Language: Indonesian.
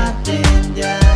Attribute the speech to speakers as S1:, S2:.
S1: batinnya